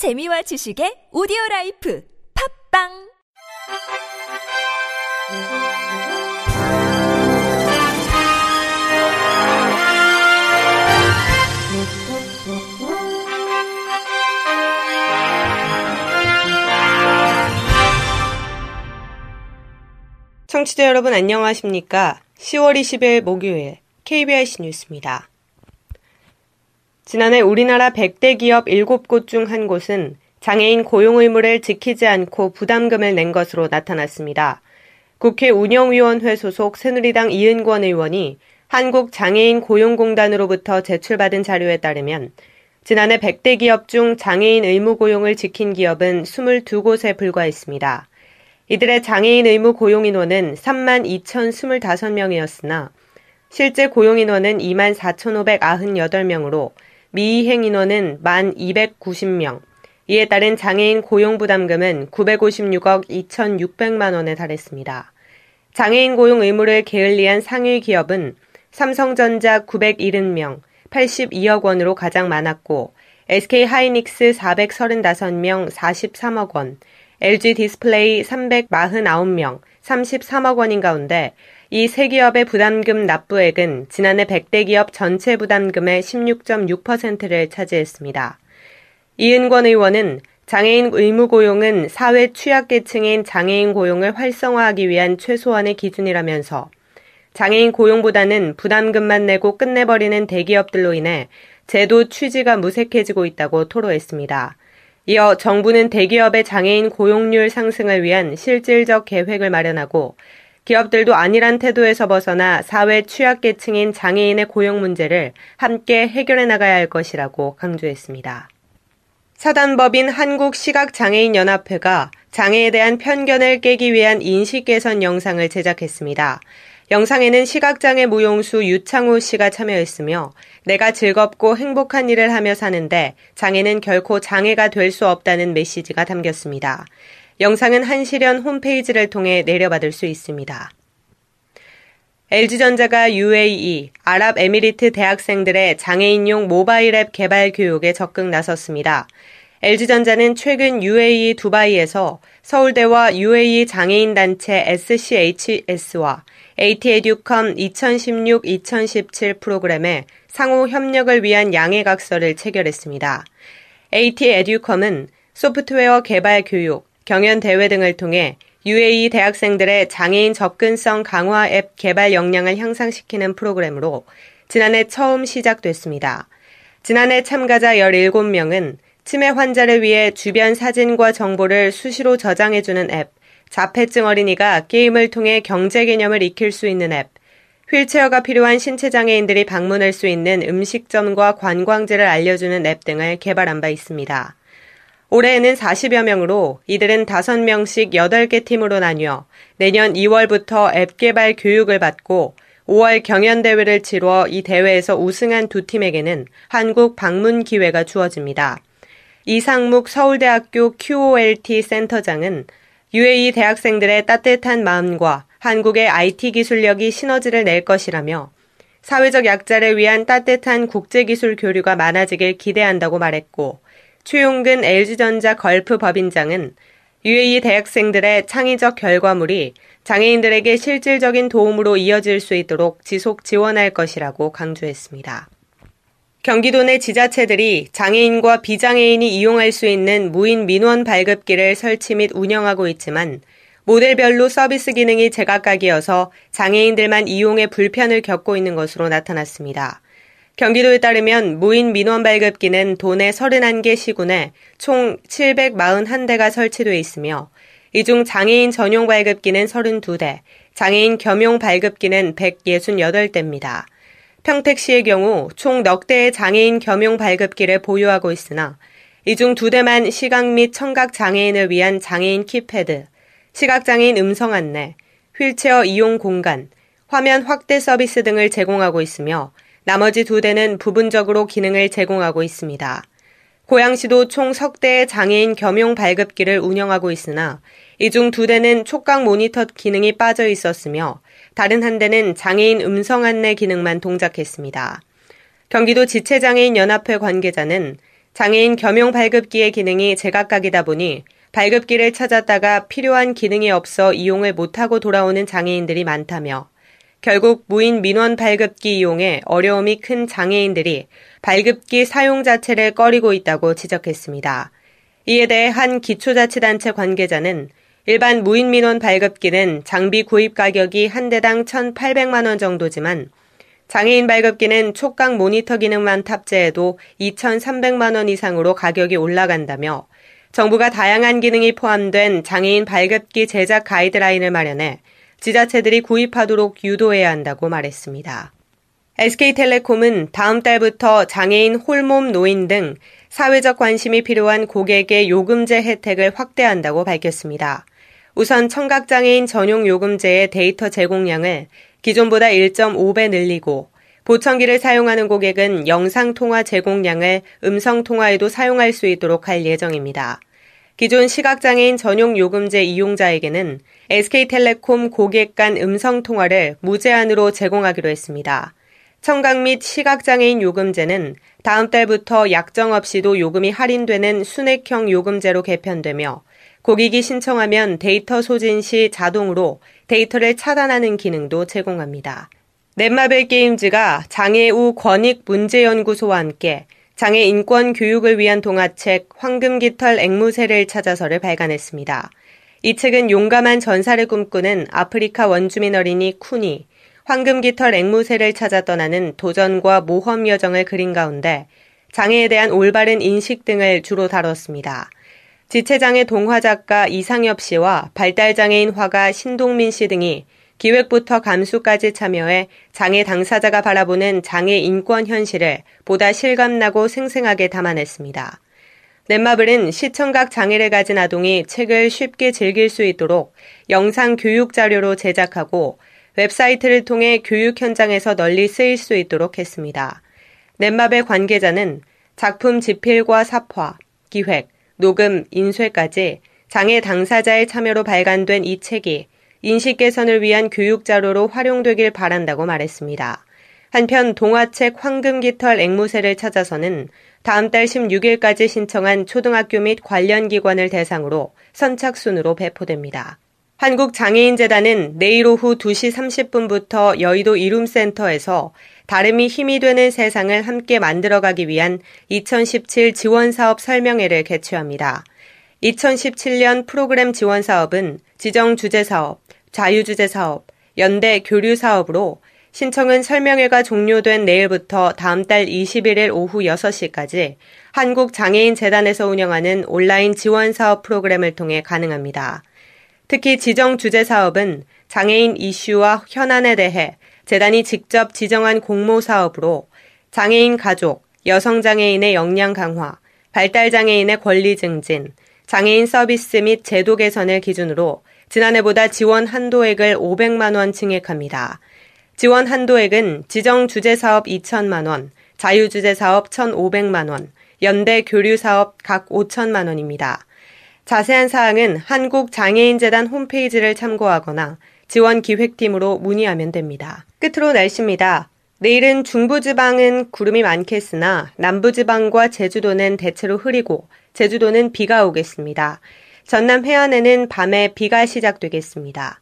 재미와 지식의 오디오 라이프 팝빵 청취자 여러분 안녕하십니까? 10월 20일 목요일 KBIC 뉴스입니다. 지난해 우리나라 100대 기업 7곳 중 한 곳은 장애인 고용 의무를 지키지 않고 부담금을 낸 것으로 나타났습니다. 국회 운영위원회 소속 새누리당 이은권 의원이 한국장애인 고용공단으로부터 제출받은 자료에 따르면 지난해 100대 기업 중 장애인 의무 고용을 지킨 기업은 22곳에 불과했습니다. 이들의 장애인 의무 고용 인원은 3만 2,025명이었으나 실제 고용 인원은 2만 4,598명으로 미이행 인원은 1만 290명. 이에 따른 장애인 고용 부담금은 956억 2,600만 원에 달했습니다. 장애인 고용 의무를 게을리한 상위 기업은 삼성전자 970명, 82억 원으로 가장 많았고 SK 하이닉스 435명 43억 원, LG 디스플레이 349명 33억 원인 가운데 이 세 기업의 부담금 납부액은 지난해 100대 기업 전체 부담금의 16.6%를 차지했습니다. 이은권 의원은 장애인 의무 고용은 사회 취약계층인 장애인 고용을 활성화하기 위한 최소한의 기준이라면서 장애인 고용보다는 부담금만 내고 끝내버리는 대기업들로 인해 제도 취지가 무색해지고 있다고 토로했습니다. 이어 정부는 대기업의 장애인 고용률 상승을 위한 실질적 계획을 마련하고 기업들도 아니란 태도에서 벗어나 사회 취약계층인 장애인의 고용 문제를 함께 해결해 나가야 할 것이라고 강조했습니다. 사단법인 한국시각장애인연합회가 장애에 대한 편견을 깨기 위한 인식 개선 영상을 제작했습니다. 영상에는 시각장애 무용수 유창호 씨가 참여했으며 내가 즐겁고 행복한 일을 하며 사는데 장애는 결코 장애가 될 수 없다는 메시지가 담겼습니다. 영상은 한시련 홈페이지를 통해 내려받을 수 있습니다. LG전자가 UAE, 아랍에미리트 대학생들의 장애인용 모바일 앱 개발 교육에 적극 나섰습니다. LG전자는 최근 UAE 두바이에서 서울대와 UAE 장애인 단체 SCHS와 AT에듀컴 2016-2017 프로그램에 상호 협력을 위한 양해각서를 체결했습니다. AT에듀컴은 소프트웨어 개발 교육, 경연 대회 등을 통해 UAE 대학생들의 장애인 접근성 강화 앱 개발 역량을 향상시키는 프로그램으로 지난해 처음 시작됐습니다. 지난해 참가자 17명은 치매 환자를 위해 주변 사진과 정보를 수시로 저장해주는 앱, 자폐증 어린이가 게임을 통해 경제 개념을 익힐 수 있는 앱, 휠체어가 필요한 신체장애인들이 방문할 수 있는 음식점과 관광지를 알려주는 앱 등을 개발한 바 있습니다. 올해에는 40여 명으로 이들은 5명씩 8개 팀으로 나뉘어 내년 2월부터 앱 개발 교육을 받고 5월 경연대회를 치루어 이 대회에서 우승한 두 팀에게는 한국 방문 기회가 주어집니다. 이상묵 서울대학교 QOLT 센터장은 UAE 대학생들의 따뜻한 마음과 한국의 IT 기술력이 시너지를 낼 것이라며 사회적 약자를 위한 따뜻한 국제기술 교류가 많아지길 기대한다고 말했고 최용근 LG전자 걸프 법인장은 UAE 대학생들의 창의적 결과물이 장애인들에게 실질적인 도움으로 이어질 수 있도록 지속 지원할 것이라고 강조했습니다. 경기도 내 지자체들이 장애인과 비장애인이 이용할 수 있는 무인 민원 발급기를 설치 및 운영하고 있지만 모델별로 서비스 기능이 제각각이어서 장애인들만 이용에 불편을 겪고 있는 것으로 나타났습니다. 경기도에 따르면 무인 민원 발급기는 도내 31개 시군에 총 741대가 설치돼 있으며 이 중 장애인 전용 발급기는 32대, 장애인 겸용 발급기는 168대입니다. 평택시의 경우 총 넉 대의 장애인 겸용 발급기를 보유하고 있으나 이 중 두 대만 시각 및 청각 장애인을 위한 장애인 키패드, 시각장애인 음성 안내, 휠체어 이용 공간, 화면 확대 서비스 등을 제공하고 있으며 나머지 두 대는 부분적으로 기능을 제공하고 있습니다. 고양시도 총 석 대의 장애인 겸용 발급기를 운영하고 있으나 이 중 두 대는 촉각 모니터 기능이 빠져 있었으며 다른 한 대는 장애인 음성 안내 기능만 동작했습니다. 경기도 지체장애인 연합회 관계자는 장애인 겸용 발급기의 기능이 제각각이다 보니 발급기를 찾았다가 필요한 기능이 없어 이용을 못하고 돌아오는 장애인들이 많다며 결국 무인 민원 발급기 이용에 어려움이 큰 장애인들이 발급기 사용 자체를 꺼리고 있다고 지적했습니다. 이에 대해 한 기초자치단체 관계자는 일반 무인 민원 발급기는 장비 구입 가격이 한 대당 1,800만 원 정도지만 장애인 발급기는 촉각 모니터 기능만 탑재해도 2,300만 원 이상으로 가격이 올라간다며 정부가 다양한 기능이 포함된 장애인 발급기 제작 가이드라인을 마련해 지자체들이 구입하도록 유도해야 한다고 말했습니다. SK텔레콤은 다음 달부터 장애인 홀몸 노인 등 사회적 관심이 필요한 고객의 요금제 혜택을 확대한다고 밝혔습니다. 우선 청각장애인 전용 요금제의 데이터 제공량을 기존보다 1.5배 늘리고 보청기를 사용하는 고객은 영상통화 제공량을 음성통화에도 사용할 수 있도록 할 예정입니다. 기존 시각장애인 전용 요금제 이용자에게는 SK텔레콤 고객 간 음성통화를 무제한으로 제공하기로 했습니다. 청각 및 시각장애인 요금제는 다음 달부터 약정 없이도 요금이 할인되는 순액형 요금제로 개편되며 고객이 신청하면 데이터 소진 시 자동으로 데이터를 차단하는 기능도 제공합니다. 넷마벨 게임즈가 장애우 권익 문제연구소와 함께 장애 인권 교육을 위한 동화책 황금깃털 앵무새를 찾아서를 발간했습니다. 이 책은 용감한 전사를 꿈꾸는 아프리카 원주민 어린이 쿠니, 황금깃털 앵무새를 찾아 떠나는 도전과 모험 여정을 그린 가운데 장애에 대한 올바른 인식 등을 주로 다뤘습니다. 지체장애 동화 작가 이상엽 씨와 발달장애인 화가 신동민 씨 등이 기획부터 감수까지 참여해 장애 당사자가 바라보는 장애 인권 현실을 보다 실감나고 생생하게 담아냈습니다. 넷마블은 시청각 장애를 가진 아동이 책을 쉽게 즐길 수 있도록 영상 교육 자료로 제작하고 웹사이트를 통해 교육 현장에서 널리 쓰일 수 있도록 했습니다. 넷마블 관계자는 작품 집필과 삽화, 기획, 녹음, 인쇄까지 장애 당사자의 참여로 발간된 이 책이 인식 개선을 위한 교육 자료로 활용되길 바란다고 말했습니다. 한편 동화책 황금깃털 앵무새를 찾아서는 다음 달 16일까지 신청한 초등학교 및 관련 기관을 대상으로 선착순으로 배포됩니다. 한국장애인재단은 내일 오후 2시 30분부터 여의도 이룸센터에서 다름이 힘이 되는 세상을 함께 만들어가기 위한 2017 지원사업 설명회를 개최합니다. 2017년 프로그램 지원 사업은 지정 주제 사업, 자유주제 사업, 연대 교류 사업으로 신청은 설명회가 종료된 내일부터 다음 달 21일 오후 6시까지 한국장애인재단에서 운영하는 온라인 지원 사업 프로그램을 통해 가능합니다. 특히 지정 주제 사업은 장애인 이슈와 현안에 대해 재단이 직접 지정한 공모 사업으로 장애인 가족, 여성장애인의 역량 강화, 발달장애인의 권리 증진, 장애인 서비스 및 제도 개선을 기준으로 지난해보다 지원 한도액을 500만 원 증액합니다. 지원 한도액은 지정 주제 사업 2천만 원, 자유 주제 사업 1,500만 원, 연대 교류 사업 각 5천만 원입니다. 자세한 사항은 한국장애인재단 홈페이지를 참고하거나 지원 기획팀으로 문의하면 됩니다. 끝으로 날씨입니다. 내일은 중부지방은 구름이 많겠으나 남부지방과 제주도는 대체로 흐리고 제주도는 비가 오겠습니다. 전남 해안에는 밤에 비가 시작되겠습니다.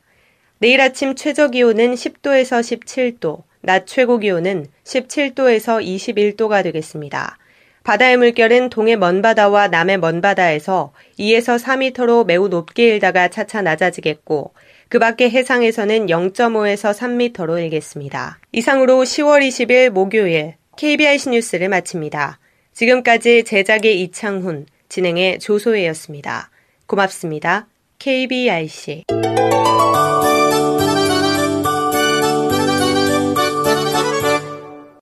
내일 아침 최저 기온은 10도에서 17도, 낮 최고 기온은 17도에서 21도가 되겠습니다. 바다의 물결은 동해 먼바다와 남해 먼바다에서 2에서 4m로 매우 높게 일다가 차차 낮아지겠고, 그 밖의 해상에서는 0.5에서 3m로 일겠습니다. 이상으로 10월 20일 목요일 KBIC 뉴스를 마칩니다. 지금까지 제작의 이창훈, 진행의 조소혜였습니다. 고맙습니다. KBIC